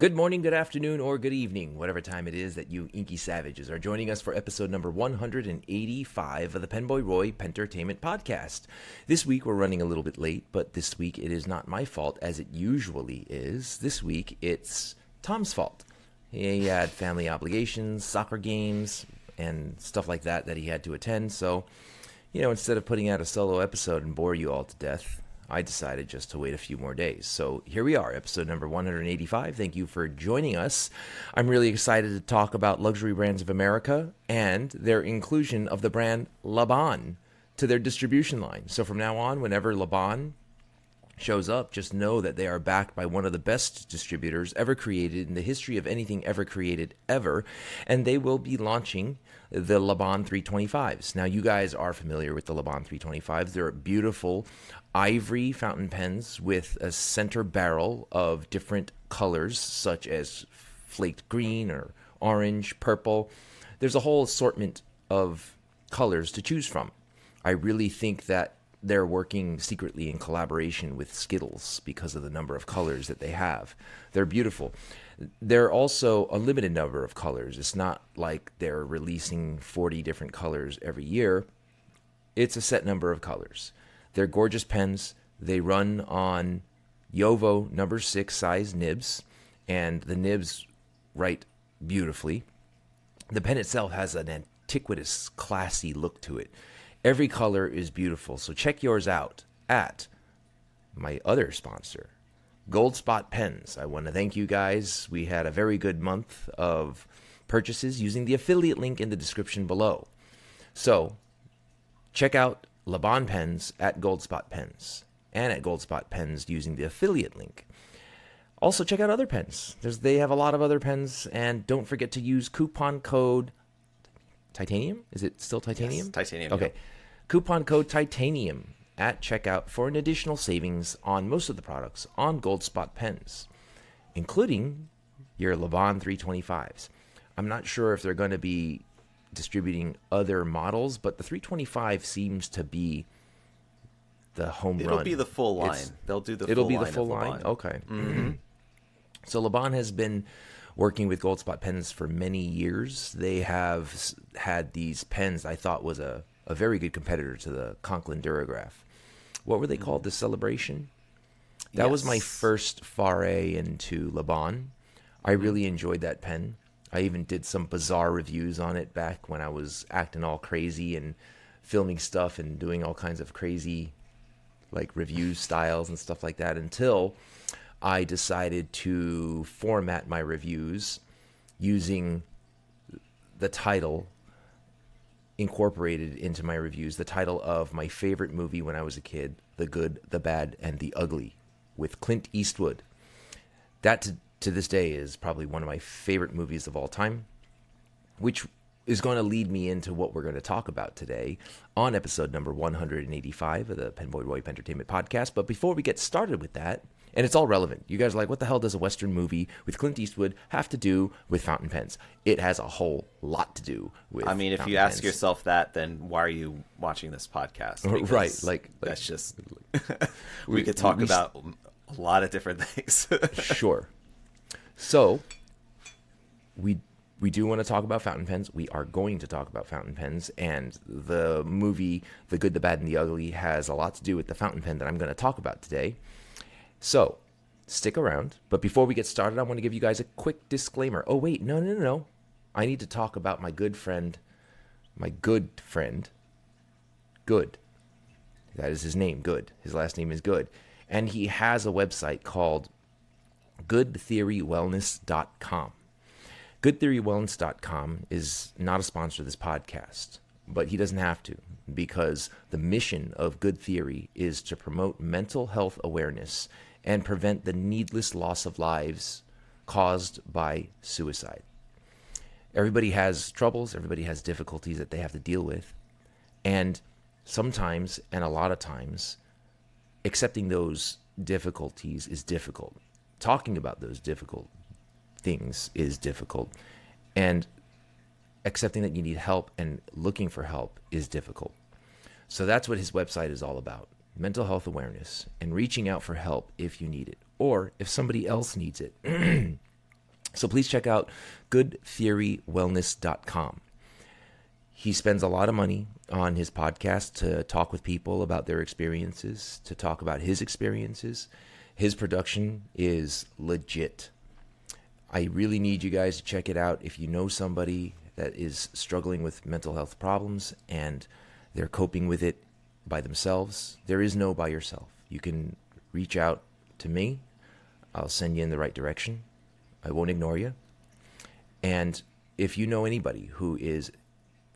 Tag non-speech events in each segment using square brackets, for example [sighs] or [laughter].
Good morning, good afternoon, or good evening, whatever time it is that you inky savages are joining us for episode number 185 of the Penboy Roy Pentertainment Podcast. This week we're running a little bit late, but this week it is not my fault as it usually is. This week it's Tom's fault. He had family obligations, soccer games, and stuff like that that he had to attend, so, you know, instead of putting out a solo episode and bore you all to death, I decided just to wait a few more days. So here we are, episode number 185. Thank you for joining us. I'm really excited to talk about Luxury Brands of America and their inclusion of the brand Laban to their distribution line. So from now on, whenever Laban shows up, just know that they are backed by one of the best distributors ever created in the history of anything ever created ever. And they will be launching the Laban 325s. Now, you guys are familiar with the Laban 325s. They're beautiful ivory fountain pens with a center barrel of different colors, such as flaked green or orange, purple. There's a whole assortment of colors to choose from. I really think that they're working secretly in collaboration with Skittles because of the number of colors that they have. They're beautiful. They're also a limited number of colors. It's not like they're releasing 40 different colors every year. It's a set number of colors. They're gorgeous pens. They run on JoWo number six size nibs, and the nibs write beautifully. The pen itself has an antiquitous, classy look to it. Every color is beautiful, so check yours out at my other sponsor, Goldspot Pens. I want to thank you guys. We had a very good month of purchases using the affiliate link in the description below. So, check out Laban Pens at Goldspot Pens and at Goldspot Pens using the affiliate link. Also, check out other pens. There's, they have a lot of other pens, and don't forget to use coupon code Titanium. Is it still Titanium? Yes, titanium. Okay. Coupon code Titanium at checkout for an additional savings on most of the products on Goldspot pens, including your Laban 325s. I'm not sure if they're going to be distributing other models, but the 325 seems to be the home run. It'll run. be the full line. It's- They'll do the It'll full be the line full line. Okay. Mm-hmm. So Laban has been working with Goldspot pens for many years. They have had these pens I thought was a, a very good competitor to the Conklin Durograph. What were they called? The Celebration? That was my first foray into Laban. I mm-hmm. really enjoyed that pen. I even did some bizarre reviews on it back when I was acting all crazy and filming stuff and doing all kinds of crazy like review [laughs] styles and stuff like that until I decided to format my reviews using the title incorporated into my reviews the title of my favorite movie when I was a kid, The Good, the Bad, and the Ugly, with Clint Eastwood. That to, to this day is probably one of my favorite movies of all time, which is going to lead me into what we're going to talk about today on episode number 185 of the Penboy Roy Pentertainment Podcast. But before we get started with that, and it's all relevant. You guys are like, what the hell does a Western movie with Clint Eastwood have to do with fountain pens? It has a whole lot to do with. I mean, if you ask pens. yourself that, then why are you watching this podcast? [laughs] Because Right, like- like- that's just [laughs] we, We- could talk we- about a lot of different [laughs] things. sure. So we we do want to talk about fountain pens. We are going to talk about fountain pens, and the movie "The Good, the Bad, and the Ugly" has a lot to do with the fountain pen that I'm going to talk about today. So stick around. But before we get started, I want to give you guys a quick disclaimer. Oh wait, no, no, no, no. I need to talk about my good friend, my good friend, Good. That is his name, Good. His last name is Good. And he has a website called goodtheorywellness.com. Goodtheorywellness.com is not a sponsor of this podcast, but he doesn't have to because the mission of Good Theory is to promote mental health awareness and prevent the needless loss of lives caused by suicide. Everybody has troubles, everybody has difficulties that they have to deal with. And sometimes, and a lot of times, accepting those difficulties is difficult. Talking about those difficult things is difficult. And accepting that you need help and looking for help is difficult. So that's what his website is all about mental health awareness and reaching out for help if you need it or if somebody else needs it. [clears throat] So please check out goodtheorywellness.com. He spends a lot of money on his podcast to talk with people about their experiences, to talk about his experiences. His production is legit. I really need you guys to check it out. If you know somebody that is struggling with mental health problems and they're coping with it by themselves, there is no by yourself. You can reach out to me. I'll send you in the right direction. I won't ignore you. And if you know anybody who is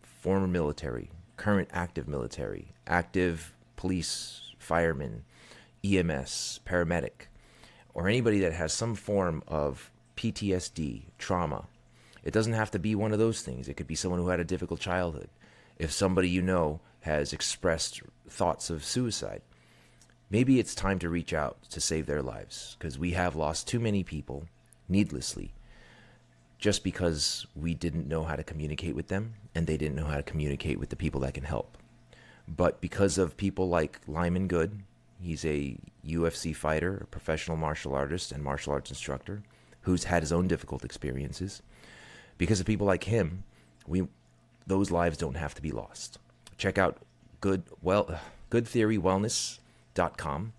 former military, current active military, active police, fireman, EMS, paramedic, or anybody that has some form of PTSD, trauma, it doesn't have to be one of those things. It could be someone who had a difficult childhood. If somebody you know has expressed thoughts of suicide, maybe it's time to reach out to save their lives because we have lost too many people needlessly just because we didn't know how to communicate with them and they didn't know how to communicate with the people that can help. But because of people like Lyman Good, he's a UFC fighter, a professional martial artist, and martial arts instructor who's had his own difficult experiences. Because of people like him, we those lives don't have to be lost. Check out good well goodtheorywellness.com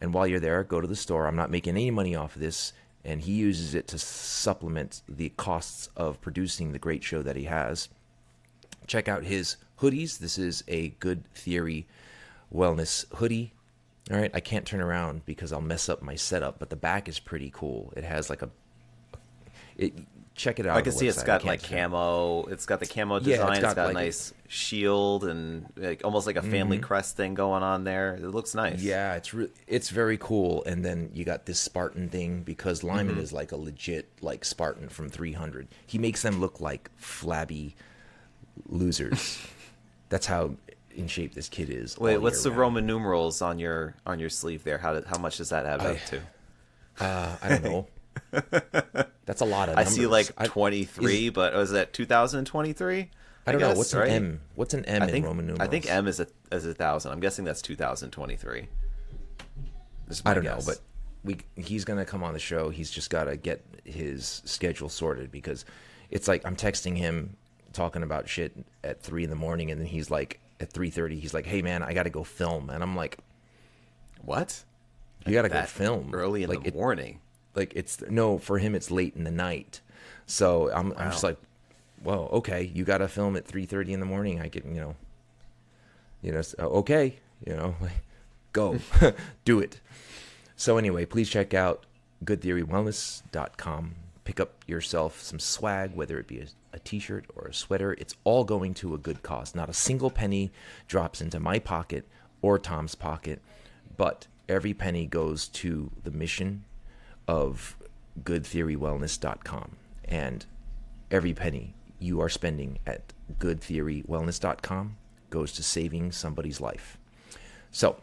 and while you're there, go to the store. I'm not making any money off of this and he uses it to supplement the costs of producing the great show that he has. Check out his hoodies. This is a good theory wellness hoodie. All right, I can't turn around because I'll mess up my setup, but the back is pretty cool. It has like a it check it out. I can see it's got like camo. It's got the camo design. Yeah, it's got, it's got like, a nice shield and like, almost like a family mm-hmm. crest thing going on there. It looks nice. Yeah, it's re- it's very cool. And then you got this Spartan thing because Lyman mm-hmm. is like a legit like Spartan from 300. He makes them look like flabby losers. [laughs] That's how in shape this kid is. Wait, what's the round. Roman numerals on your on your sleeve there? How did, how much does that add I, up to? Uh, I don't know. [laughs] [laughs] That's a lot of. Numbers. I see like twenty three, but was that two thousand twenty three? I don't I guess, know what's right? an M. What's an M I think, in Roman numerals? I think M is a is a thousand. I'm guessing that's two thousand twenty three. I don't guess. know, but we he's gonna come on the show. He's just got to get his schedule sorted because it's like I'm texting him talking about shit at three in the morning, and then he's like at three thirty, he's like, "Hey man, I got to go film," and I'm like, "What? You got to go film early in like the it, morning?" Like it's no for him it's late in the night. So i'm, wow. I'm just like well okay you got to film at 3.30 in the morning. I can you know you know uh, okay you know [laughs] go [laughs] do it. So anyway please check out goodtheorywellness.com pick up yourself some swag whether it be a, a t-shirt or a sweater. It's all going to a good cause. Not a single penny drops into my pocket or tom's pocket but every penny goes to the mission of goodtheorywellness.com. And every penny you are spending at goodtheorywellness.com goes to saving somebody's life. So,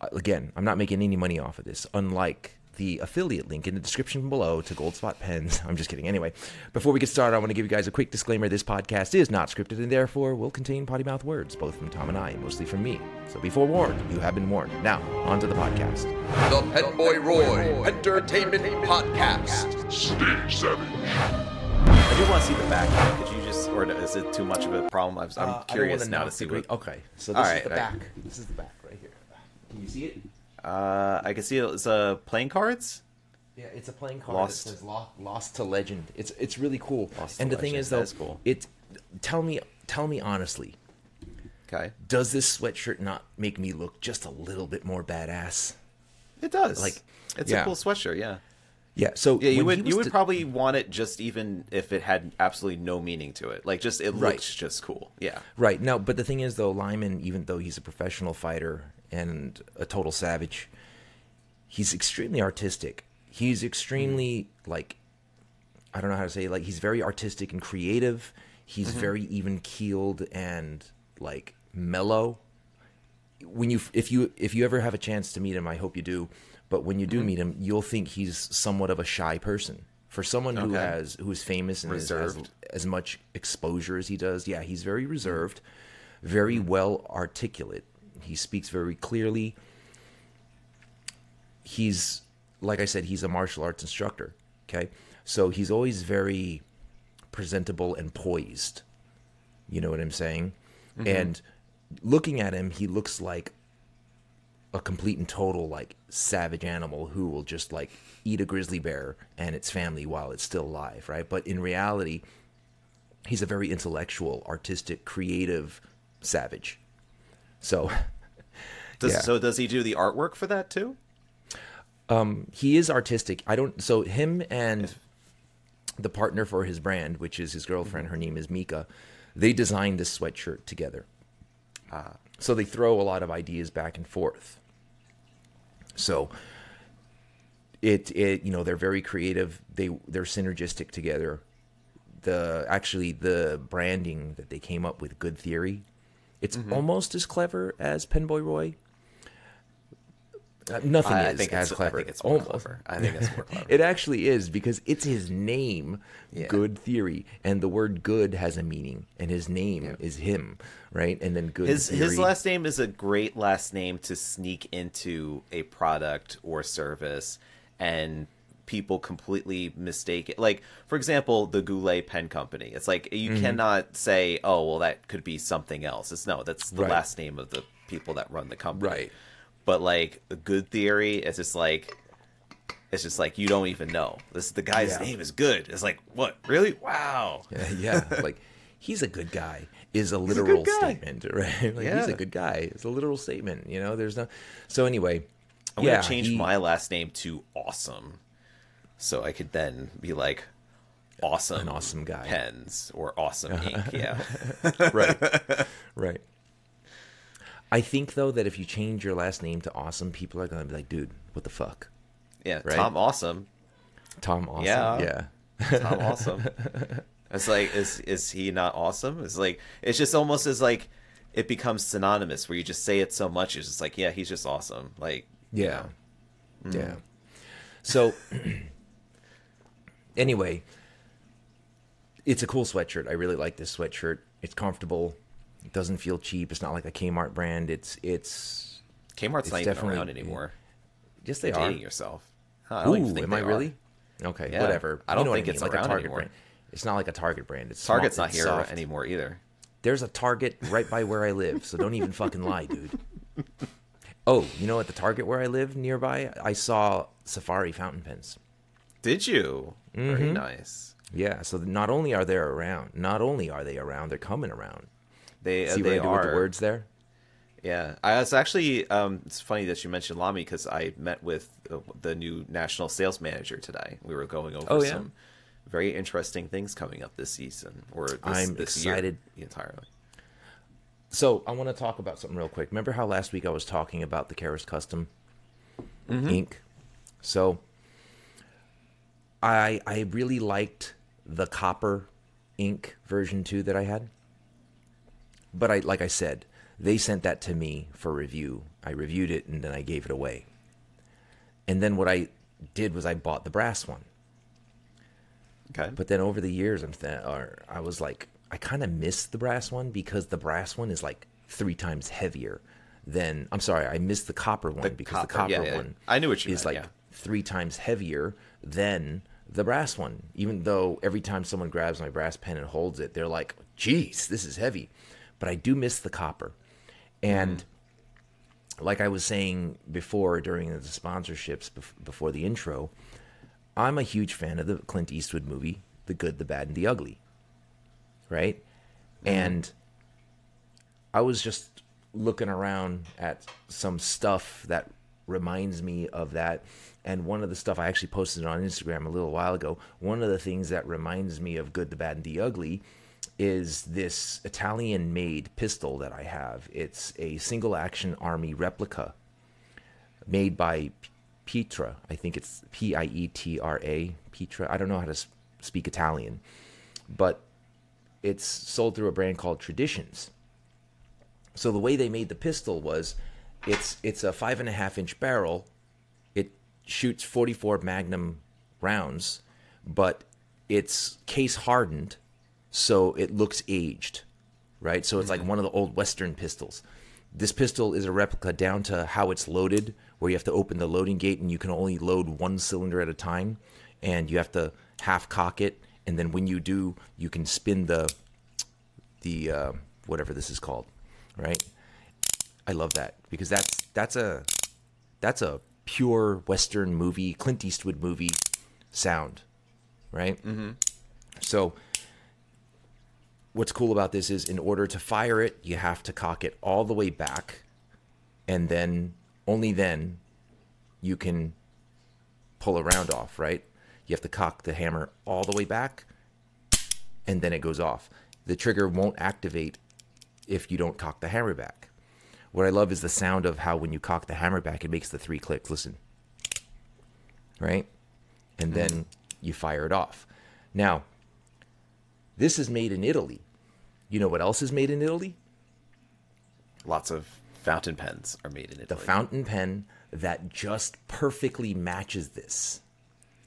uh, again, I'm not making any money off of this, unlike the affiliate link in the description below to Goldspot Pens. [laughs] I'm just kidding. Anyway, before we get started, I want to give you guys a quick disclaimer. This podcast is not scripted and therefore will contain potty mouth words, both from Tom and I, and mostly from me. So be forewarned, you have been warned. Now, on to the podcast. The Penboy Roy Pentertainment Podcast. Stay savage. I do want to see the back. Could you just, or is it too much of a problem? I'm, I'm uh, curious now to see what. Okay, so this is the back. This is the back right here. Can you see it? Uh, I can see it's uh, playing cards. Yeah, it's a playing card. Lost. It says Lost, Lost to Legend. It's it's really cool. Lost and the Legend. thing is, though, cool. it tell me tell me honestly. Okay. Does this sweatshirt not make me look just a little bit more badass? It does. Like, it's yeah. a cool sweatshirt. Yeah. Yeah. So yeah, you would you would probably want it just even if it had absolutely no meaning to it. Like just it right. looks just cool. Yeah. Right. No, but the thing is though, Lyman, even though he's a professional fighter and a total savage. He's extremely artistic. He's extremely mm-hmm. like I don't know how to say it, like he's very artistic and creative. He's mm-hmm. very even keeled and like mellow. When you if you if you ever have a chance to meet him, I hope you do. But when you do mm-hmm. meet him, you'll think he's somewhat of a shy person. For someone okay. who has who is famous and has, has, as much exposure as he does, yeah, he's very reserved, very mm-hmm. well articulate, he speaks very clearly. He's, like I said, he's a martial arts instructor. Okay, so he's always very presentable and poised. You know what I'm saying? Mm-hmm. And looking at him, he looks like a complete and total like savage animal who will just like eat a grizzly bear and its family while it's still alive, right? But in reality, he's a very intellectual, artistic, creative savage. So, [laughs] does, yeah. so does he do the artwork for that too? Um, he is artistic. I don't. So him and the partner for his brand, which is his girlfriend, her name is Mika. They designed this sweatshirt together. Ah. So they throw a lot of ideas back and forth. So it it you know they're very creative. They they're synergistic together. The actually the branding that they came up with, good theory. It's mm-hmm. almost as clever as Penboy Roy, uh, nothing I, is I as clever. I think it's more Almost. clever. I think it's more [laughs] clever. it actually is because it's his name, yeah. Good Theory, and the word "good" has a meaning, and his name yeah. is him, right? And then Good. His Theory. his last name is a great last name to sneak into a product or service, and people completely mistake it. Like, for example, the Goulet Pen Company. It's like you mm-hmm. cannot say, "Oh, well, that could be something else." It's no, that's the right. last name of the people that run the company. Right but like a good theory it's just like it's just like you don't even know this the guy's yeah. name is good it's like what really wow yeah, yeah. [laughs] like he's a good guy is a literal a statement [laughs] right like yeah. he's a good guy it's a literal statement you know there's no so anyway i'm yeah, gonna change he... my last name to awesome so i could then be like awesome an awesome guy pens or awesome [laughs] ink yeah right [laughs] right I think though that if you change your last name to Awesome, people are gonna be like, "Dude, what the fuck?" Yeah, right? Tom Awesome. Tom Awesome. Yeah, yeah. Tom [laughs] Awesome. It's like, is is he not awesome? It's like it's just almost as like it becomes synonymous where you just say it so much. It's just like, yeah, he's just awesome. Like, yeah, you know. yeah. Mm. So [clears throat] anyway, it's a cool sweatshirt. I really like this sweatshirt. It's comfortable. It doesn't feel cheap. It's not like a Kmart brand. It's it's Kmart's it's not even around anymore. Yes, they You're are. Dating yourself. Huh, Ooh, am I really? Okay, yeah. whatever. I don't you know think it's I mean? like a Target anymore. brand. It's not like a Target brand. It's Target's small, not here soft. anymore either. There's a Target right by where I live, so don't even fucking lie, dude. Oh, you know at the Target where I live nearby, I saw Safari fountain pens. Did you? Mm-hmm. Very nice. Yeah, so not only are they around, not only are they around, they're coming around. They See they are the words there. Yeah, I was actually. Um, it's funny that you mentioned Lamy because I met with the new national sales manager today. We were going over oh, yeah? some very interesting things coming up this season or this, I'm this excited year entirely. So I want to talk about something real quick. Remember how last week I was talking about the Karas Custom mm-hmm. ink? So I I really liked the copper ink version two that I had but I like I said, they sent that to me for review. I reviewed it and then I gave it away. And then what I did was I bought the brass one. Okay. But then over the years, I'm th- or I was like, I kind of missed the brass one because the brass one is like three times heavier than. I'm sorry, I missed the copper one the because copper, the copper yeah, yeah. one. I knew what you is meant, like yeah. three times heavier than the brass one. Even though every time someone grabs my brass pen and holds it, they're like, "Geez, this is heavy." but I do miss the copper. And mm. like I was saying before during the sponsorships before the intro, I'm a huge fan of the Clint Eastwood movie, The Good, the Bad, and the Ugly. Right? Mm. And I was just looking around at some stuff that reminds me of that. And one of the stuff I actually posted on Instagram a little while ago, one of the things that reminds me of Good, the Bad, and the Ugly is this Italian made pistol that I have. It's a single action army replica made by Pietra. I think it's P I E T R A, Pietra. I don't know how to speak Italian, but it's sold through a brand called Traditions. So the way they made the pistol was it's it's a five and a half inch barrel. It shoots 44 Magnum rounds, but it's case hardened so it looks aged, right? So it's mm-hmm. like one of the old Western pistols. This pistol is a replica down to how it's loaded, where you have to open the loading gate and you can only load one cylinder at a time. and you have to half cock it, and then when you do, you can spin the the uh, whatever this is called, right? I love that because that's that's a that's a pure Western movie, Clint Eastwood movie sound, right? Mm-hmm. So what's cool about this is in order to fire it, you have to cock it all the way back, and then only then you can pull a round off, right? You have to cock the hammer all the way back, and then it goes off. The trigger won't activate if you don't cock the hammer back. What I love is the sound of how when you cock the hammer back, it makes the three clicks. Listen. Right? And then you fire it off. Now, this is made in Italy. You know what else is made in Italy? Lots of fountain pens are made in Italy. The fountain pen that just perfectly matches this.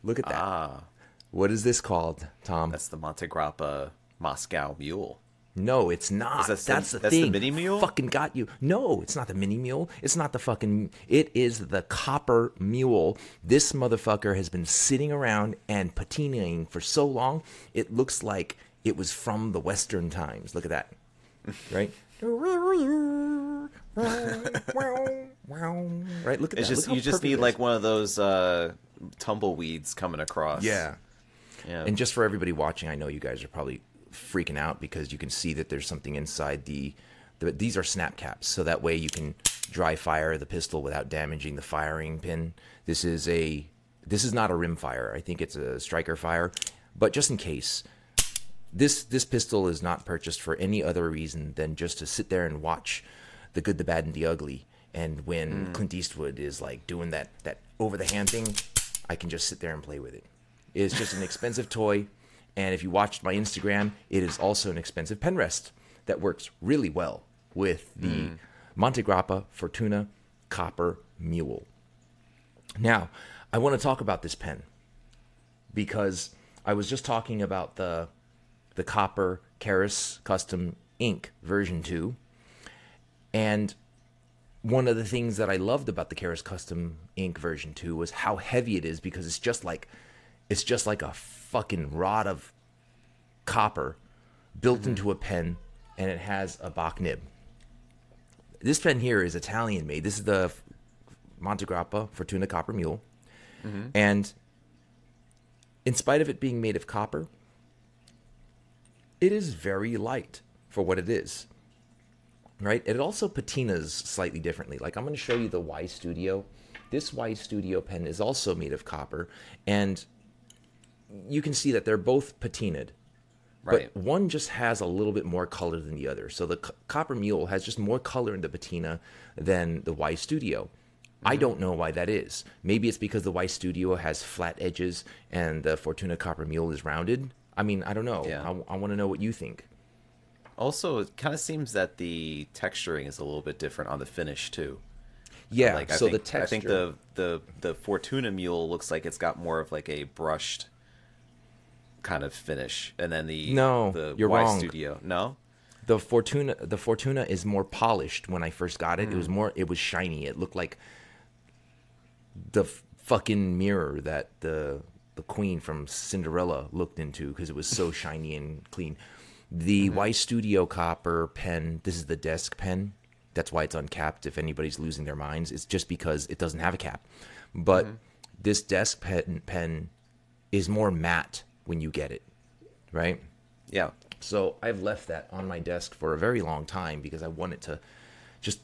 Look at that. ah, What is this called, Tom? that's the Montegrappa Moscow Mule. No, it's not. That the- that's the that's the thing. mini mule? Fucking got you. No, it's not the mini mule. It's not the fucking. It is the copper mule. This motherfucker has been sitting around and patinaing for so long. It looks like it was from the Western times. Look at that. Right. [laughs] right. Look at It's that. just you just need like one of those uh, tumbleweeds coming across. Yeah. yeah. And just for everybody watching, I know you guys are probably freaking out because you can see that there's something inside the, the these are snap caps, so that way you can dry fire the pistol without damaging the firing pin. This is a this is not a rim fire. I think it's a striker fire, but just in case, this this pistol is not purchased for any other reason than just to sit there and watch the good, the bad, and the ugly. And when hmm. Clint Eastwood is like doing that that over the hand thing, I can just sit there and play with it. It's just an expensive toy, and if you watched my Instagram, it is also an expensive pen rest that works really well with the hmm. Montegrappa Fortuna Copper Mule. Now, I want to talk about this pen because I was just talking about the the copper Karas Custom Ink version 2 and one of the things that I loved about the Karas Custom Ink version 2 was how heavy it is because it's just like it's just like a fucking rod of copper built mm-hmm. into a pen and it has a Bock nib. This pen here is Italian made. This is the Montegrappa Fortuna Copper Mule. Mm-hmm. And in spite of it being made of copper, it is very light for what it is. Right? It also patinas slightly differently. Like I'm going to show you the Y Studio. This Y Studio pen is also made of copper, and you can see that they're both patinaed. Right. But one just has a little bit more color than the other. So the C- Copper Mule has just more color in the patina than the Y Studio. I mm-hmm. don't know why that is. Maybe it's because the Y Studio has flat edges and the Fortuna Copper Mule is rounded. I mean, I don't know. Yeah. I, I want to know what you think. Also, it kind of seems that the texturing is a little bit different on the finish too. Yeah. Like so I think, the texture. I think the the the Fortuna Mule looks like it's got more of like a brushed kind of finish, and then the No, the you're Y wrong. Studio no. the Fortuna the Fortuna is more polished when I first got it. It Mm. was more it was shiny. It looked like the f- fucking mirror that the the queen from Cinderella looked into because it was so [laughs] shiny and clean. The Mm-hmm. Y Studio copper pen, this is the desk pen. That's why it's uncapped if anybody's losing their minds. It's just because it doesn't have a cap. But Mm-hmm. this desk pen pen is more matte when you get it, right? Yeah, So I've left that on my desk for a very long time because I want it to just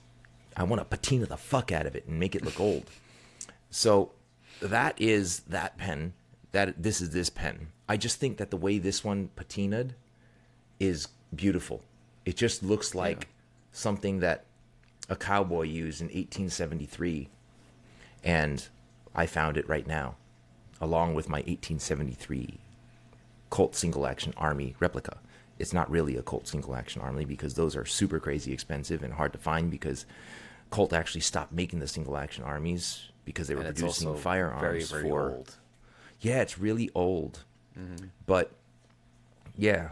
I want to patina the fuck out of it and make it look old. So that is that pen. That this is this pen. I just think that the way this one patinaed is beautiful. It just looks like something that a cowboy used in 1873 and I found it right now along with my 1873 Colt single action army replica. It's not really a Colt single action army because those are super crazy expensive and hard to find because Colt actually stopped making the single action armies because they were and producing firearms very very for old. yeah, it's really old. Mm-hmm. But yeah.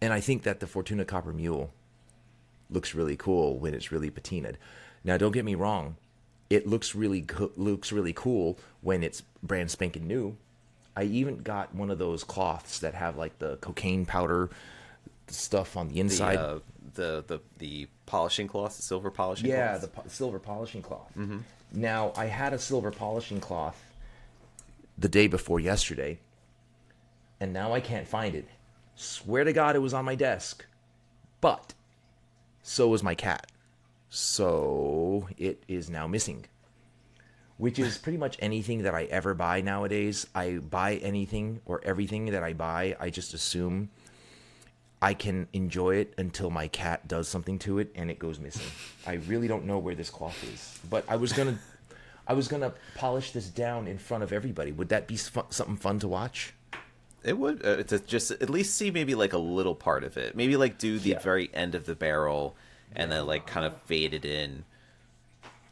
And I think that the Fortuna Copper Mule looks really cool when it's really patinaed. Now, don't get me wrong. It looks really co- looks really cool when it's brand spanking new. I even got one of those cloths that have like the cocaine powder stuff on the The, inside. uh, the the the polishing cloth, the silver polishing yeah, cloth. the po- silver polishing cloth. Now, I had a silver polishing cloth the day before yesterday, and now I can't find it. Swear to God, it was on my desk. But so was my cat. So it is now missing. Which is pretty much anything that I ever buy nowadays. I buy anything or everything that I buy, I just assume I can enjoy it until my cat does something to it and it goes missing. I really don't know where this cloth is, but I was gonna, I was gonna polish this down in front of everybody. Would that be something fun to watch? It would uh, to just at least see maybe like a little part of it. Maybe like do the Yeah. very end of the barrel and then like kind of fade it in.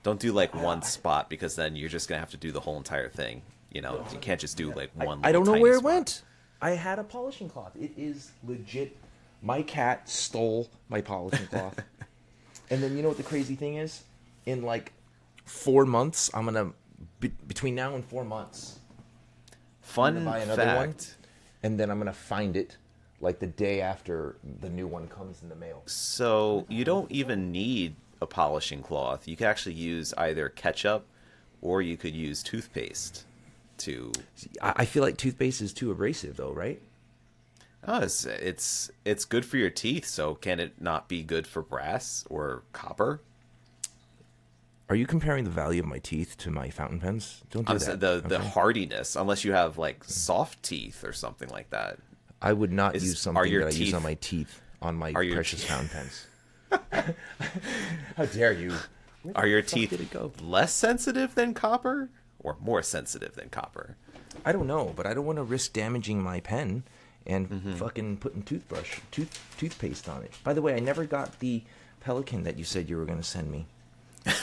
Don't do like one spot because then you're just gonna have to do the whole entire thing. You know, you can't just do like one. I don't know where it spot. went. I had a polishing cloth. It is legit. My cat stole my polishing [laughs] cloth. and then you know what the crazy thing is? In like four months, I'm gonna be, between now and four months, Fun buy another fact. one, and then I'm gonna find it like the day after the new one comes in the mail. So you don't even need a polishing cloth. You could actually use either ketchup or you could use toothpaste to. I, feel like toothpaste is too abrasive, though, right? Oh, it's, it's it's good for your teeth. So can it not be good for brass or copper? Are you comparing the value of my teeth to my fountain pens? Don't do I'm that. saying the the hardiness, unless you have like soft teeth or something like that. I would not is- use something that I use on my teeth on my precious teeth- fountain pens. [laughs] How dare you? Are your teeth it less sensitive than copper or more sensitive than copper? I don't know, but I don't want to risk damaging my pen and Mm-hmm. fucking putting toothbrush, tooth toothpaste on it. By the way, I never got the pelican that you said you were going to send me. [laughs]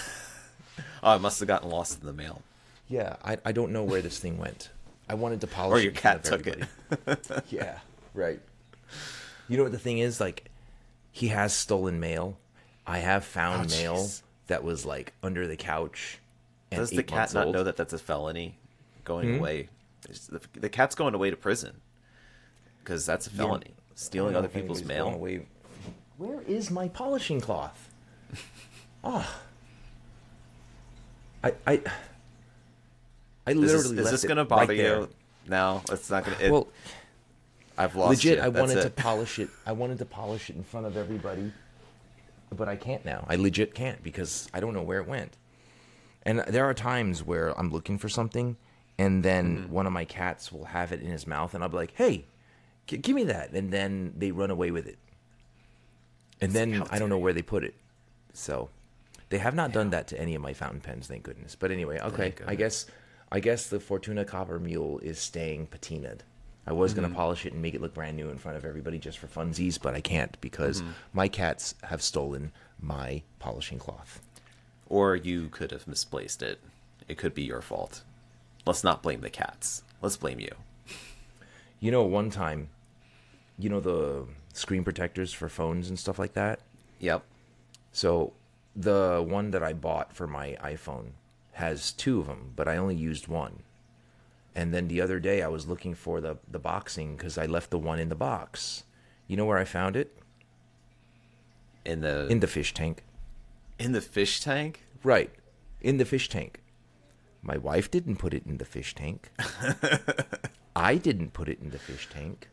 Oh, it must have gotten lost in the mail. Yeah, I, I don't know where this thing went. I wanted to polish Or your cat took it. everybody. [laughs] yeah, right. You know what the thing is? Like, he has stolen mail. I have found Oh, mail that was like under the couch. And Does the cat not old. know that that's a felony? Going Hmm? away, the, the cat's going away to prison because that's a felony. I Stealing other people's mail. away. Where is my polishing cloth? oh, [laughs] I I I Is literally this, is left this gonna right bother there. you? No, it's not gonna. It, Well, I've lost legit, you. I That's wanted to polish it. I wanted to polish it in front of everybody, but I can't now. I legit can't because I don't know where it went. And there are times where I'm looking for something, and then Mm-hmm. one of my cats will have it in his mouth, and I'll be like, "Hey, g- give me that," and then they run away with it, and then how I don't know where they put it. So they have not done that to any of my fountain pens, thank goodness. But anyway, okay, I guess I guess the Fortuna Copper Mule is staying patinaed. I was Mm-hmm. gonna polish it and make it look brand new in front of everybody just for funsies, but I can't because Mm-hmm. my cats have stolen my polishing cloth. Or you could have misplaced it. It could be your fault. Let's not blame the cats. Let's blame you. You know, one time, you know the screen protectors for phones and stuff like that. Yep. So the one that I bought for my iPhone has two of them, but I only used one. And then the other day I was looking for the the boxing because I left the one in the box. You know where I found it? In the In the fish tank. in the fish tank. Right. In the fish tank. My wife didn't put it in the fish tank. [laughs] I didn't put it in the fish tank.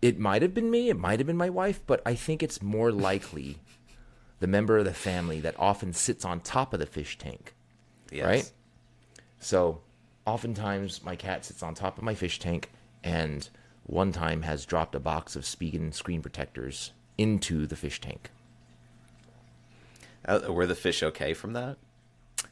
It might have been me, it might have been my wife, but I think it's more likely [laughs] the member of the family that often sits on top of the fish tank. Yes. Right? So, oftentimes my cat sits on top of my fish tank and one time has dropped a box of Spigen screen protectors into the fish tank. Uh, were the fish okay from that?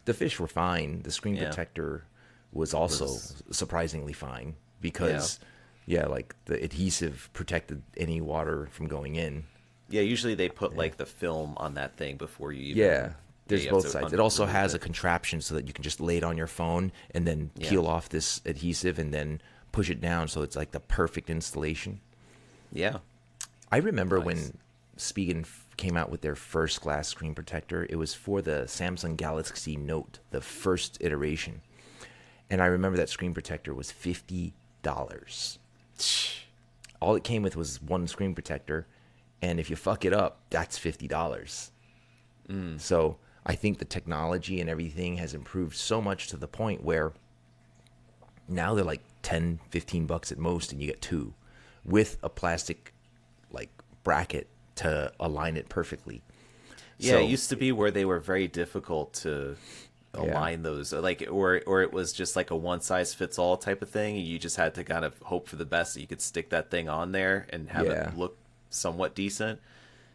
the fish were fine. The screen Yeah. protector was also Was- surprisingly fine because, yeah. like the adhesive protected any water from going in. Yeah. Usually they put like the film on that thing before you even. Yeah, there's both sides. It also has it. a contraption so that you can just lay it on your phone and then Yeah. peel off this adhesive and then push it down so it's like the perfect installation. Yeah. I remember Nice. when Spigen came out with their first glass screen protector. It was for the Samsung Galaxy Note, the first iteration. and I remember that screen protector was fifty dollars. All it came with was one screen protector, and if you fuck it up, that's fifty dollars. So I think the technology and everything has improved so much to the point where now they're like 10, 15 bucks at most, and you get two with a plastic like bracket to align it perfectly. Yeah, So- it used to be where they were very difficult to align those, like, or or it was just like a one size fits all type of thing. You just had to kind of hope for the best that you could stick that thing on there and have Yeah. it look somewhat decent.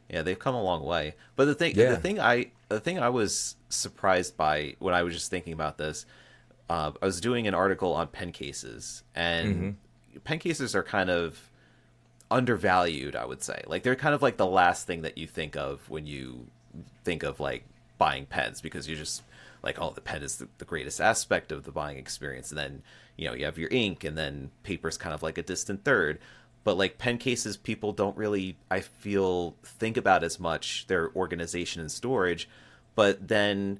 Yeah, they've come a long way. But the thing, Yeah. the thing I, the thing I was surprised by when I was just thinking about this, uh, I was doing an article on pen cases, and pen cases are kind of undervalued i would say like they're kind of like the last thing that you think of when you think of like buying pens because you're just like oh the pen is the, the greatest aspect of the buying experience and then you know you have your ink and then paper's kind of like a distant third but like pen cases people don't really i feel think about as much their organization and storage. But then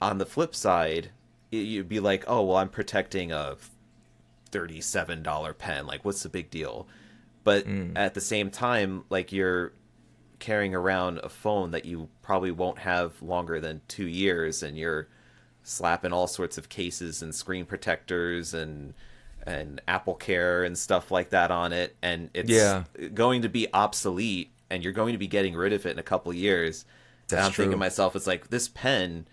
on the flip side y- you'd be like oh well i'm protecting a $37 pen. Like what's the big deal? But mm. at the same time like you're carrying around a phone that you probably won't have longer than two years and you're slapping all sorts of cases and screen protectors and and apple care and stuff like that on it and it's Yeah. going to be obsolete and you're going to be getting rid of it in a couple years and i'm thinking to myself it's like this pen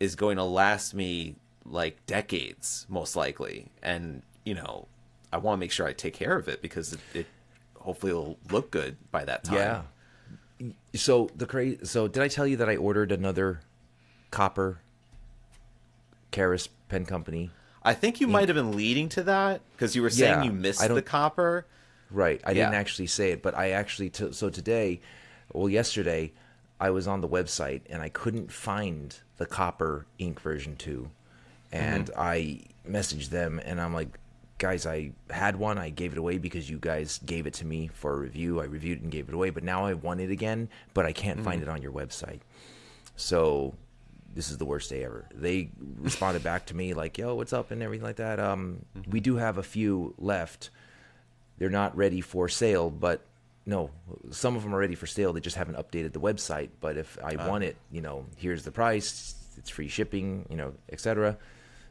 is going to last me like decades most likely and you know i want to make sure i take care of it because it, it hopefully it'll look good by that time Yeah. So the cra- so did I tell you that I ordered another copper Karas pen company? I think you might have been leading to that because you were saying Yeah, you missed the copper Right. I didn't actually say it, but I actually t- so today, well yesterday, I was on the website and I couldn't find the copper ink version 2. And mm-hmm. I messaged them and I'm like, guys, I had one. I gave it away because you guys gave it to me for a review. I reviewed it and gave it away, but now I want it again, but I can't find mm. it on your website. So this is the worst day ever. They responded back to me like, "Yo, what's up?" and everything like that. Um, we do have a few left. They're not ready for sale, but no, some of them are ready for sale. They just haven't updated the website. But if I want it, you know, here's the price. It's free shipping, you know, etc.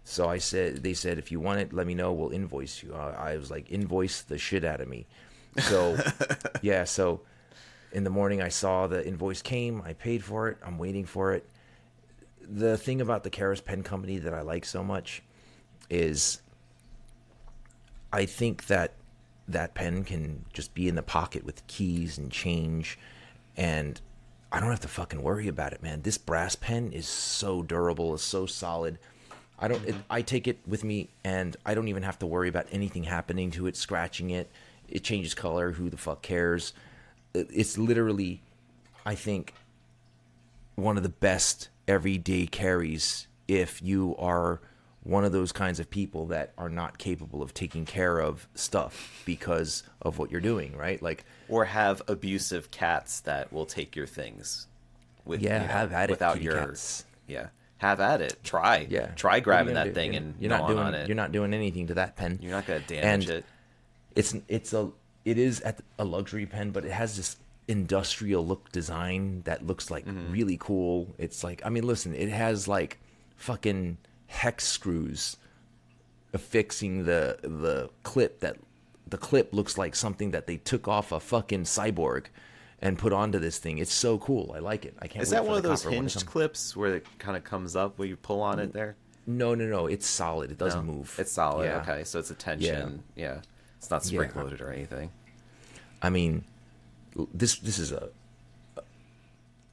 So I said, they said, if you want it, let me know. We'll invoice you. Uh, I was like, invoice the shit out of me. So [laughs] yeah, so in the morning I saw the invoice came. I paid for it. I'm waiting for it. The thing about the Karas Pen Company that I like so much is I think that that pen can just be in the pocket with keys and change and I don't have to fucking worry about it, man. This brass pen is so durable, it's so solid. I don't it, I take it with me and I don't even have to worry about anything happening to it, scratching it. It changes color, who the fuck cares? It's literally I think one of the best everyday carries if you are one of those kinds of people that are not capable of taking care of stuff because of what you're doing, right? Like, or have abusive cats that will take your things with Yeah, you know, have at it, without kitty your cats. yeah have at it try yeah, try what are you grabbing that do? thing You're- and you're not doing on it you're not doing anything to that pen. you're not gonna damage And it It's it's a it is at a luxury pen, but it has this industrial look design that looks like Mm-hmm. really cool. It's like I mean, listen, it has like fucking hex screws affixing the the clip that the clip looks like something that they took off a fucking cyborg and put onto this thing. It's so cool. I like it. I can't. is that one of those one hinged clips where it kind of comes up where you pull on it there No, no, no. It's solid. It doesn't No? move. it's solid Yeah. okay so it's a tension yeah, it's not Yeah. spring loaded or anything I mean, this this is a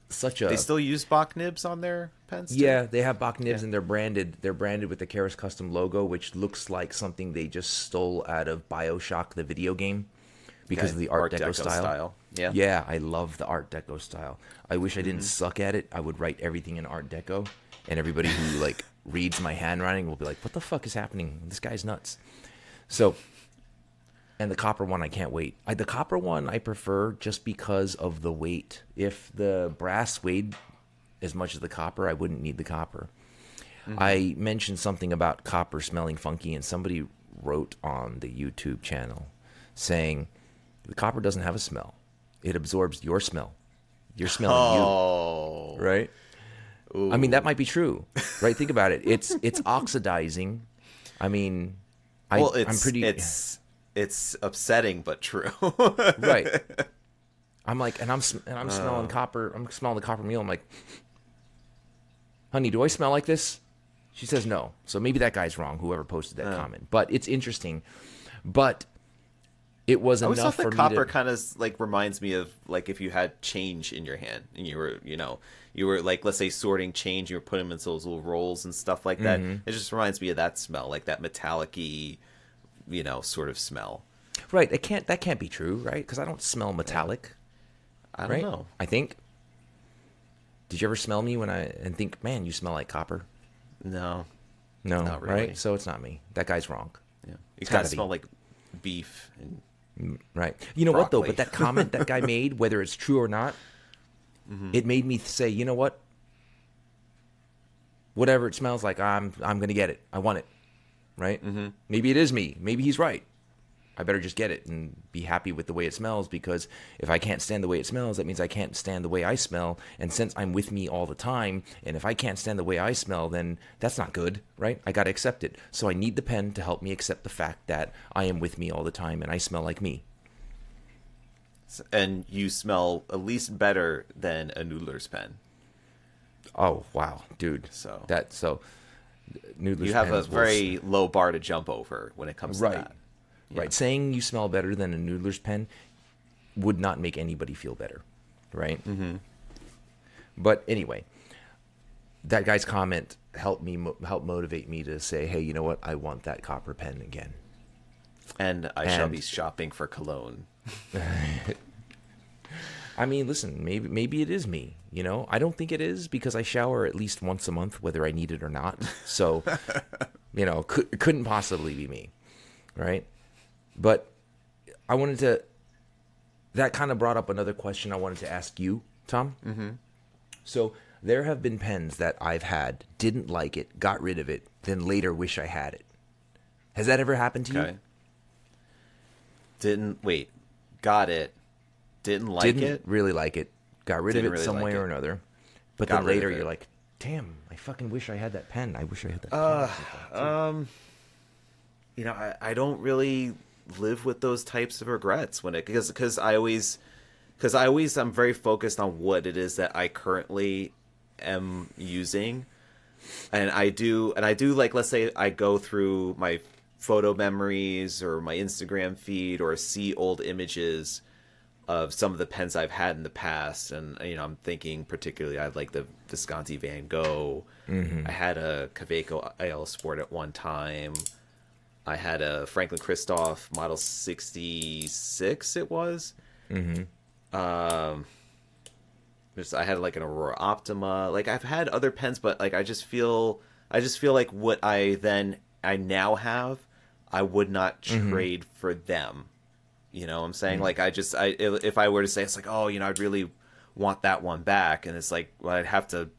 such a they still use Bock nibs on their pens too? yeah. They have Bock nibs and they're branded. They're branded with the Karas custom logo, which looks like something they just stole out of Bioshock, the video game, because Okay. of the Art, Art Deco, Deco style. style. Yeah. yeah. I love the Art Deco style. I wish I didn't mm-hmm. suck at it. I would write everything in Art Deco, and everybody who like [laughs] reads my handwriting will be like, "What the fuck is happening? This guy's nuts." So and the copper one I can't wait. I, the copper one I prefer just because of the weight. If the brass weighed as much as the copper, I wouldn't need the copper. Mm-hmm. I mentioned something about copper smelling funky, and somebody wrote on the YouTube channel saying the copper doesn't have a smell; it absorbs your smell. You're smelling Oh, you, right? I mean, that might be true, right? Think about it. It's it's [laughs] oxidizing. I mean, I, well, it's I'm pretty it's it's upsetting but true. right. [laughs] I'm like, and I'm sm- and I'm Uh. smelling copper. I'm smelling the copper meal. I'm like, honey, do I smell like this? She says no. So maybe that guy's wrong. Whoever posted Uh. that comment, but it's interesting. But it was I enough for copper to. kind of like reminds me of like if you had change in your hand and you were you know you were like let's say sorting change you were putting them into those little rolls and stuff like that. Mm-hmm. It just reminds me of that smell, like that metallic-y, you know, sort of smell. Right. It can't. That can't be true, right? Because I don't smell metallic. I don't Right. know. I think. Did you ever smell me when I and think, man, you smell like copper? No. No, Not really. right? So it's not me. That guy's wrong. Yeah. You It's kind gotta of smell like beef and Right. You know what though? But that comment that guy [laughs] made, whether it's true or not, Mm-hmm. it made me say, you know what? Whatever it smells like, I'm I'm gonna get it. I want it. Right? Mm-hmm. Maybe it is me. Maybe he's right. I better just get it and be happy with the way it smells because if I can't stand the way it smells, that means I can't stand the way I smell. And since I'm with me all the time, and if I can't stand the way I smell, then that's not good, right? I got to accept it. So I need the pen to help me accept the fact that I am with me all the time and I smell like me. and you smell at least better than a noodler's pen. Oh wow, dude! So- that so Noodler's You have a will very low bar to jump over when it comes Right. to that. Right. Saying you smell better than a Noodler's pen would not make anybody feel better. Right? Mm-hmm. But anyway, that guy's comment helped me help motivate me to say, hey, you know what? I want that copper pen again. And I shall be shopping for cologne. [laughs] I mean, listen, maybe maybe it is me. You know, I don't think it is because I shower at least once a month, whether I need it or not. So, [laughs] you know, could, couldn't possibly be me, right? But I wanted to. That kind of brought up another question I wanted to ask you, Tom. Mm-hmm. So there have been pens that I've had, didn't like it, got rid of it, then later wish I had it. Has that ever happened to Okay. you? Didn't wait. Got it. Didn't like didn't it. really like it, got rid Didn't of it really some like way it. or another. But Got then later you're like, damn, I fucking wish I had that pen. I wish I had that Uh, pen. you know, I, I don't really live with those types of regrets when it because because I always because I always I'm very focused on what it is that I currently am using, and I do and I do like let's say I go through my photo memories or my Instagram feed or see old images of some of the pens I've had in the past, and you know I'm thinking particularly I like the Visconti Van Gogh. I had a Kaweco IL Sport at one time. I had a Franklin Christoph Model 66. It was. Mm-hmm. Um, there's, I had like an Aurora Optima. Like I've had other pens, but like I just feel I just feel like what I then I now have, I would not trade for them. You know what I'm saying? Like I just I if I were to say it's like, "Oh, you know, I'd really want that one back." And it's like, well, I'd have to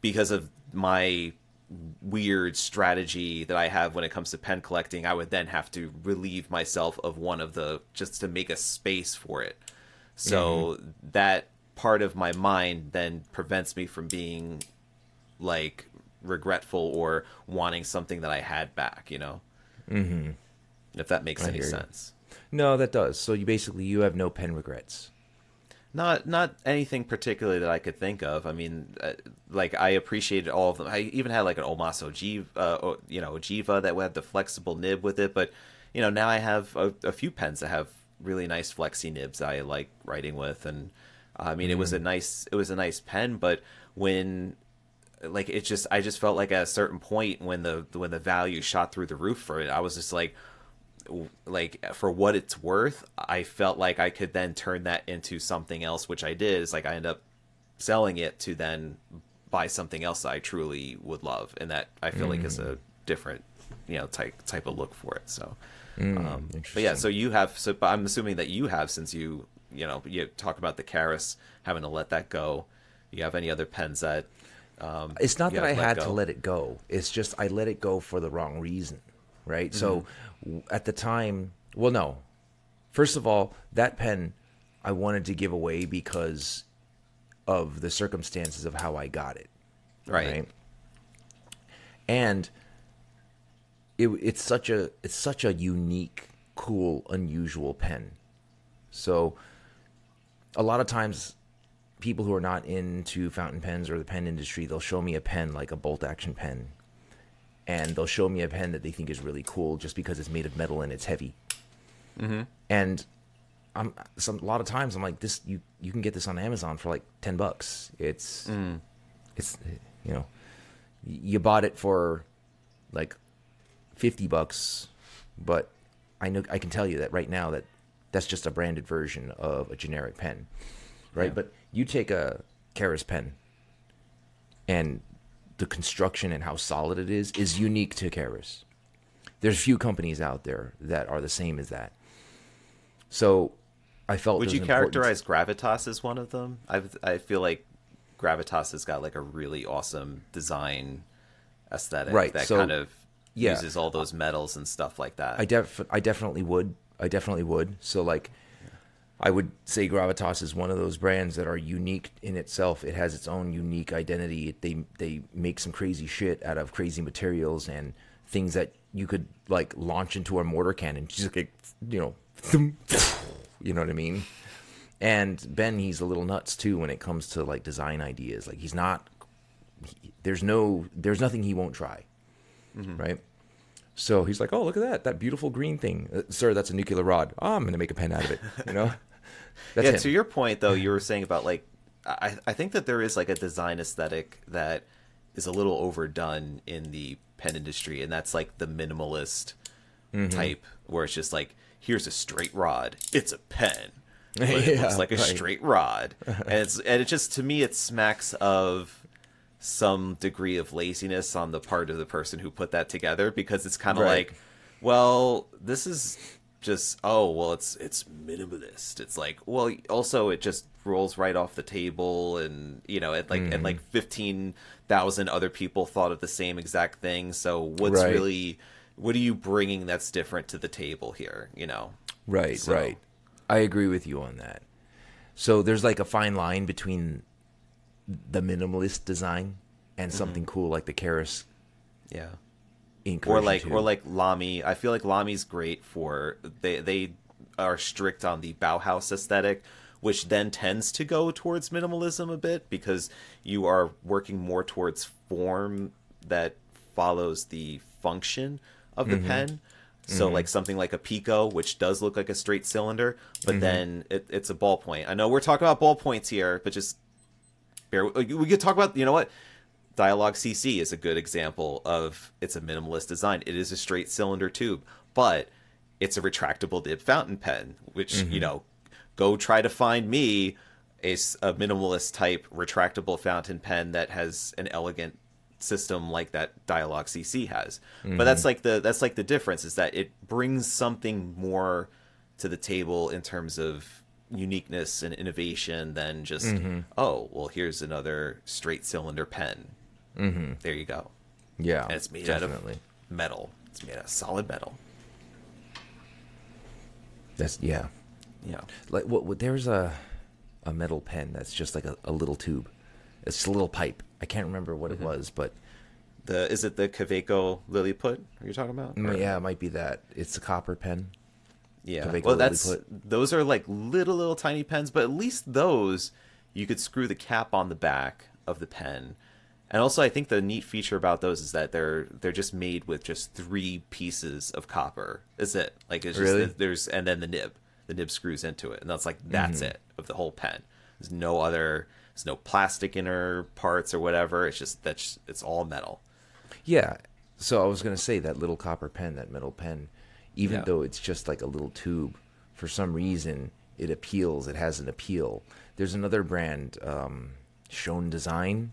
because of my weird strategy that I have when it comes to pen collecting, I would then have to relieve myself of one of the just to make a space for it. So that part of my mind then prevents me from being like regretful or wanting something that I had back, you know? Mm-hmm. If that makes any hear you. sense. No, that does. So you basically you have no pen regrets. Not not anything particularly that I could think of. I mean, uh, like I appreciated all of them. I even had like an Omaso G, uh, you know, Jiva that had the flexible nib with it. But you know, now I have a, a few pens that have really nice flexi nibs I like writing with. And I mean, it was a nice it was a nice pen. But when like it just I just felt like at a certain point when the when the value shot through the roof for it, I was just like like for what it's worth, I felt like I could then turn that into something else, which I did. Is like I end up selling it to then buy something else that I truly would love, and that I feel like is a different, you know, type type of look for it. So, um, but yeah, so you have. So, but I'm assuming that you have since you you know you talk about the Karas having to let that go. You have any other pens that Um, It's not that I had go. to let it go. It's just I let it go for the wrong reason, right? So Mm-hmm. w- at the time, well, no. First of all, that pen I wanted to give away because of the circumstances of how I got it, right. And it, it's such a it's such a unique, cool, unusual pen. So a lot of times people who are not into fountain pens or the pen industry, they'll show me a pen like a bolt action pen. And they'll show me a pen that they think is really cool just because it's made of metal and it's heavy. Mm-hmm. And I'm some a lot of times I'm like this you you can get this on Amazon for like ten bucks. It's it's you know you bought it for like fifty bucks, but I know I can tell you that right now that that's just a branded version of a generic pen, right? Yeah. But you take a Karas pen, and the construction and how solid it is is unique to Karas. There's few companies out there that are the same as that. So, I felt Would you characterize Gravitas as one of them? I I feel like Gravitas has got like a really awesome design aesthetic Right, that so- kind of yeah. uses all those metals and stuff like that. I def I definitely would. I definitely would. So like I would say Gravitas is one of those brands that are unique in itself. It has its own unique identity. They they make some crazy shit out of crazy materials and things that you could like launch into a mortar cannon. Just like you know, thump, you know what I mean? And Ben, he's a little nuts too when it comes to like design ideas. Like he's not. he- there's no. There's nothing he won't try. Right. So he's like, "Oh, look at that! That beautiful green thing, uh, sir. That's a nuclear rod. Oh, I'm going to make a pen out of it." You know. [laughs] That's yeah, him. to your point though, you were saying about like I I think that there is like a design aesthetic that is a little overdone in the pen industry, and that's like the minimalist Mm-hmm. type, where it's just like here's a straight rod, it's a pen. [laughs] It Yeah, looks like a right. straight rod, and it's and it just to me it smacks of some degree of laziness on the part of the person who put that together because it's kind of Right. like well this is just oh well it's it's minimalist it's like well also it just rolls right off the table and you know it like Mm-hmm. and like 15,000 other people thought of the same exact thing so what's Right. really what are you bringing that's different to the table here you know Right, So- right. I agree with you on that. So there's like a fine line between the minimalist design and something cool like the Karas yeah. Or like two. or like Lamy. I feel like Lamy's great for they they are strict on the Bauhaus aesthetic, which then tends to go towards minimalism a bit because you are working more towards form that follows the function of Mm-hmm. the pen. So like something like a Pico, which does look like a straight cylinder, but Mm-hmm. then it, it's a ballpoint. I know we're talking about ballpoints here, but just bear. We could talk about you know what Dialog CC is a good example of it's a minimalist design. It is a straight cylinder tube, but it's a retractable nib fountain pen, which Mm-hmm. you know, go try to find me a minimalist type retractable fountain pen that has an elegant system like that Dialog CC has. But that's like the that's like the difference is that it brings something more to the table in terms of uniqueness and innovation than just oh well here's another straight cylinder pen mm-hmm. there you go yeah, and it's made definitely. out of metal it's made out of solid metal That's yeah. yeah Like what? what there's a a metal pen that's just like a, a little tube. It's just a little pipe. I can't remember what Mm-hmm. it was, but the is it the Kaweco Lilliput are you talking about mm, yeah, it might be that. It's a copper pen. Yeah. Kaweco well, that's Lilliput. those are like little little tiny pens, but at least those you could screw the cap on the back of the pen. And also, I think the neat feature about those is that they're they're just made with just three pieces of copper. Is it like it's just Really? there's and then the nib, the nib screws into it, and that's like that's Mm-hmm. it of the whole pen. There's no other, there's no plastic inner parts or whatever. It's just that's it's all metal. Yeah. So I was gonna say that little copper pen, that metal pen, even Yeah. though it's just like a little tube, for some reason it appeals. It has an appeal. There's another brand, um, Schon DSGN.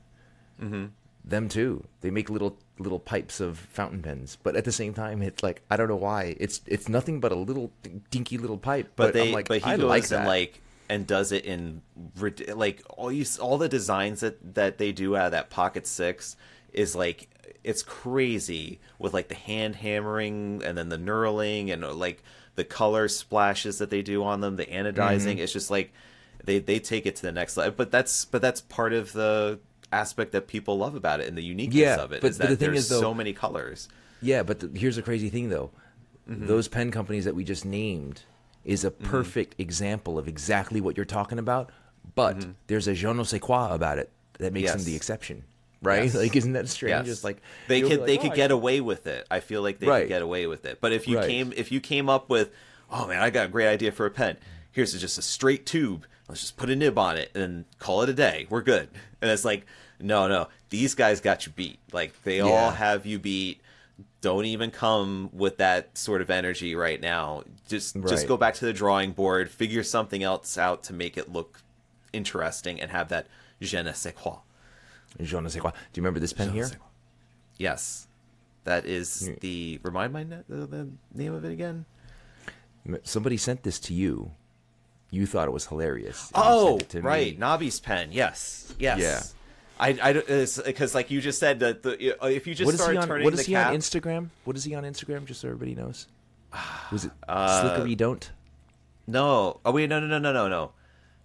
Mm-hmm. Them too. They make little little pipes of fountain pens, but at the same time, it's like I don't know why. It's it's nothing but a little dinky little pipe. but, But, they I'm like but he I goes like and like and does it in like all you all the designs that that they do out of that Pocket Six is like it's crazy with like the hand hammering and then the knurling and like the color splashes that they do on them, the anodizing. Mm-hmm. It's just like they they take it to the next level. But that's but that's part of the aspect that people love about it and the uniqueness Yeah, of it but- is but that the thing there's is, though- so many colors. Yeah, but the, here's the crazy thing, though. Mm-hmm. Those pen companies that we just named is a perfect example of exactly what you're talking about. But there's a je ne sais quoi about it that makes them Mm-hmm. The exception, right? Yes. [laughs] Like, isn't that strange? Yes. It's like they could they like, could "Oh, I get got-" away with it. I feel like they Right. could get away with it. But if you Right. came if you came up with, oh man, I got a great idea for a pen. Here's just a straight tube. Let's just put a nib on it and call it a day. We're good. [laughs] And it's like, no, no, these guys got you beat. Like they all have you beat. Don't even come with that sort of energy right now. Just Right. just go back to the drawing board, figure something else out to make it look interesting and have that je ne sais quoi. Je ne sais quoi. Do you remember this pen here? Yes, that is the remind my the, the name of it again. Somebody sent this to you. You thought it was hilarious. Oh, it me. right, Nabi's pen. Yes, yes. Yeah. I, I, because like you just said that the if you just What is he started on? turning What the he cap, on Instagram? What is he on Instagram? Just so everybody knows. [sighs] Was it Uh, Slickery Don't? No. Oh wait, no, no, no, no, no, no.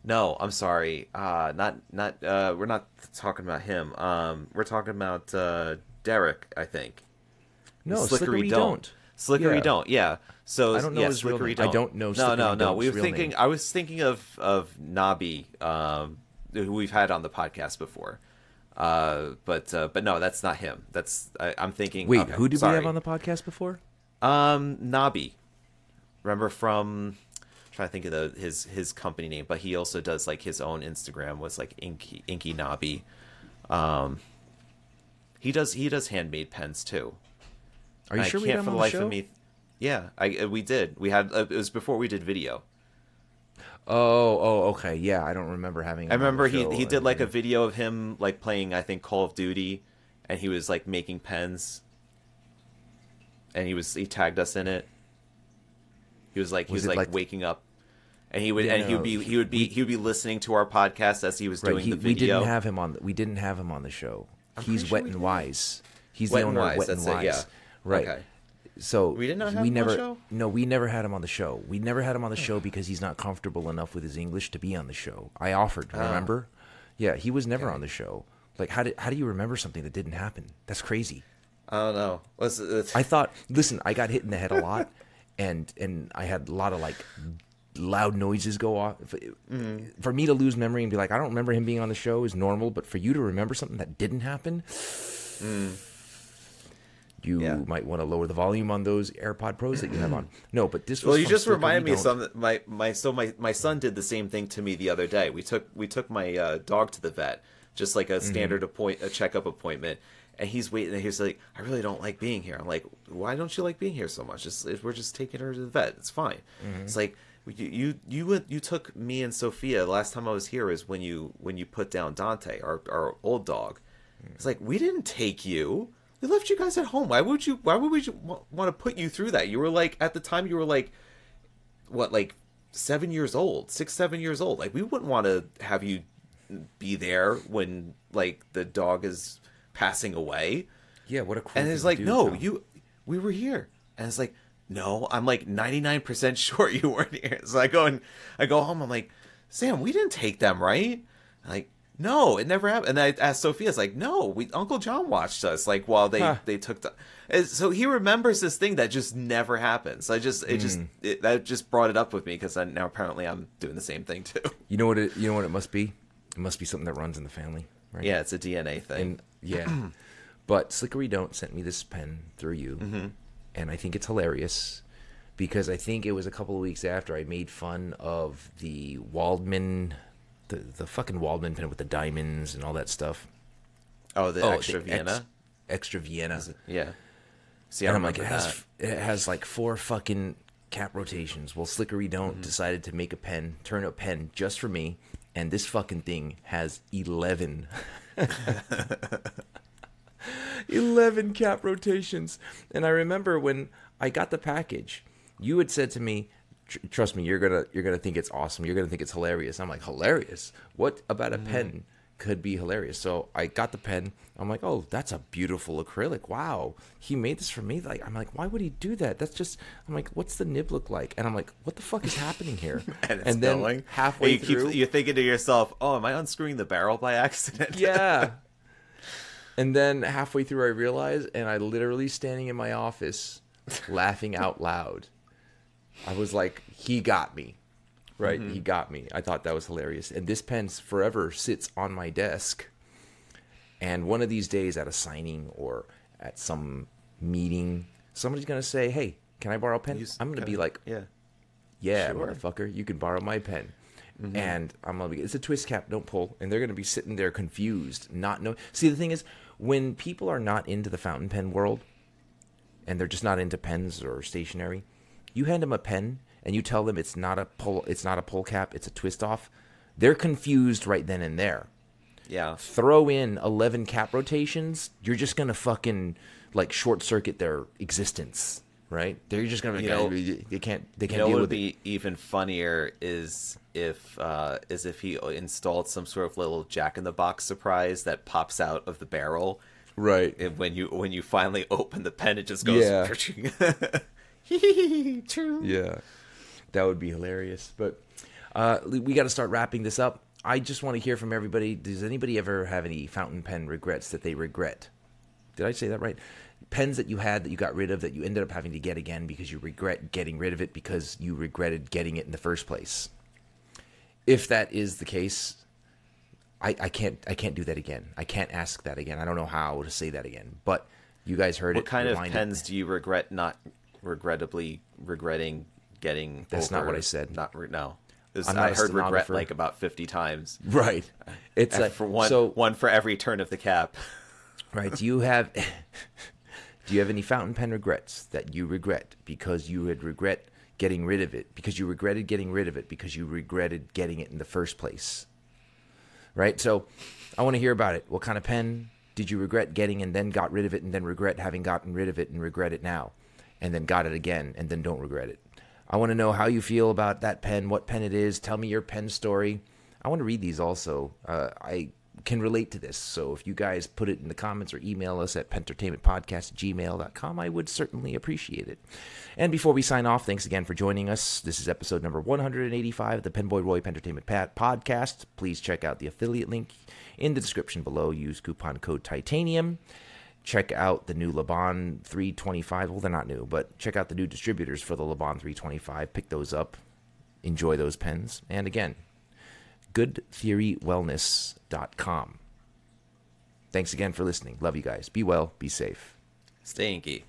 No, I'm sorry. Uh not not uh we're not talking about him. Um we're talking about uh Derek, I think. No, Slickery, Slickery don't. Don't. Slickery Yeah. don't. Yeah. So I don't know yeah, his real name. I don't. don't know No, no, no. We were thinking name. I was thinking of of Nabi um who we've had on the podcast before. Uh but uh but no, that's not him. That's I, I'm thinking Wait, okay, who did we have on the podcast before? Um, Nabi. Remember from I'm trying to think of the his his company name, but he also does like his own Instagram was like Inky Inky Nabi. Um, he does he does handmade pens too. Are you I sure we can't had him for on the the life show? of me. Yeah, I uh, we did. We had uh, it was before we did video. Oh, oh, okay. Yeah, I don't remember having. I remember he he did like a video of him like playing I think Call of Duty, and he was like making pens. And he was he tagged us in it. He was like he Was was, like, like- waking up, and he would Yeah, and he would be he- he would be he would be listening to our podcast as he was Right, doing he- the we didn't have him on. We didn't have him on the show. He's pretty sure Wet we and. Wise. He's Wet the and owner Wise, of Wet and that's it, yeah. Right. Okay. So We did not have we him on the never. show? No, we never had him on the show. We never had him on the show because he's not comfortable enough with his English to be on the show. I offered. Oh. Remember? Yeah, he was never on the show. Like, how did how do you remember something that didn't happen? That's crazy. I don't know. It, I thought, listen, I got hit in the head a lot, [laughs] and and I had a lot of like loud noises go off. Mm-hmm. for me to lose memory and be like, I don't remember him being on the show is normal, but for you to remember something that didn't happen, you. Yeah. might want to lower the volume on those AirPod Pros that you have on. [clears throat] No, but this was well, you just reminded me something. My my so my my son did the same thing to me the other day. We took we took my uh, dog to the vet, just like a Mm-hmm. standard appoint a checkup appointment. And he's waiting. And he's like, "I really don't like being here." I'm like, "Why don't you like being here so much? We're just taking her to the vet. It's fine." Mm-hmm. It's like you you you went- you took me and Sophia. The last time I was here is when you when you put down Dante, our our old dog. Mm. It's like we didn't take you. We left you guys at home. Why would you? Why would we want to put you through that? You were like at the time you were like what like seven years old, six seven years old. Like we wouldn't want to have you be there when like the dog is passing away. Yeah, what a cruel And it's like, no, you, we were here. And it's like, no, I'm like 99% [laughs] sure you weren't here. So I go and I go home. I'm like, Sam, we didn't take them, right? Like, no, it never happened. And I asked Sophia, it's like, no, we Uncle John watched us, like while they Huh. they took the. and So he remembers this thing that just never happens. I just it just Hmm. it, that just brought it up with me because now apparently I'm doing the same thing too. You know what? It, you know what it must be. It must be something that runs in the family, right? Yeah, it's a DNA thing. And yeah, [clears throat] but Slickery Don't sent me this pen through you, Mm-hmm. and I think it's hilarious because I think it was a couple of weeks after I made fun of the Waldmann, the the fucking Waldmann pen with the diamonds and all that stuff. oh, the Oh, Xetra the Vienna. Ex- Xetra Vienna, yeah. See, I and I'm like, it has that. it has like four fucking cap rotations. Well, Slickery Don't Mm-hmm. decided to make a pen, turn a pen just for me, and this fucking thing has eleven. [laughs] 11 cap rotations. And I remember when I got the package, you had said to me, tr- trust me, you're gonna you're gonna think it's awesome. You're gonna think it's hilarious. I'm like, hilarious? What about a Mm-hmm. pen could be hilarious? So I got the pen. I'm like, oh, that's a beautiful acrylic. Wow, he made this for me. Like, I'm like, why would he do that? That's just. I'm like, what's the nib look like? And I'm like, what the fuck is happening here? [laughs] and it's then going halfway and you through, keep you're thinking to yourself, "Oh, am I unscrewing the barrel by accident?" yeah. [laughs] And then halfway through, I realize, and I literally standing in my office, laughing out loud. I was like, "He got me, right? He got me." I thought that was hilarious. And this pen forever sits on my desk. And one of these days, at a signing or at some meeting, somebody's gonna say, "Hey, can I borrow a pen?" S- I'm gonna be kinda- like, "Yeah." yeah, Sure. motherfucker, you can borrow my pen. Mm-hmm. And I'm gonna be, it's a twist cap, don't pull. And they're gonna be sitting there confused, not know. See, the thing is, when people are not into the fountain pen world, and they're just not into pens or stationery, you hand them a pen and you tell them it's not a pull, it's not a pull cap, it's a twist off. They're confused right then and there. Yeah. Throw in 11 cap rotations, you're just gonna fucking like short circuit their existence, right? They're just gonna, You know- they can't, they can't know deal what would with it. be even funnier is if uh, is if he installed some sort of little Jack in the Box surprise that pops out of the barrel. Right. And when you when you finally open the pen, it just goes. Yeah. [laughs] [laughs] [laughs] True. Yeah, that would be hilarious. But uh, we got to start wrapping this up. I just want to hear from everybody. Does anybody ever have any fountain pen regrets that they regret? Did I say that right? Pens that you had that you got rid of that you ended up having to get again because you regret getting rid of it because you regretted getting it in the first place. If that is the case, I, I can't I can't do that again. I can't ask that again. I don't know how to say that again. But you guys heard What it. What kind of Rewind it. pens do you regret not regrettably regretting getting? That's not what I said. Not re- no. This- I'm not I heard regret like about fifty times. Right. It's like for one, So one for every turn of the cap. Right. Do you have [laughs] do you have any fountain pen regrets that you regret because you had regret getting rid of it because you regretted getting rid of it because you regretted getting it in the first place? Right? So I want to hear about it. What kind of pen did you regret getting and then got rid of it and then regret having gotten rid of it and regret it now and then got it again and then don't regret it? I want to know how you feel about that pen, what pen it is. Tell me your pen story. I want to read these also. Uh, I can relate to this. So if you guys put it in the comments or email us at pentertainmentpodcast gmail.com, I would certainly appreciate it. And before we sign off, thanks again for joining us. This is episode number 185 of the Penboy Roy Pentertainment Podcast. Please check out the affiliate link in the description below. Use coupon code Titanium. Check out the new Laban 325. Well, they're not new, but check out the new distributors for the Laban 325. Pick those up. Enjoy those pens. And again, goodtheorywellness.com. Thanks again for listening. Love you guys. Be well, be safe. Stay inky.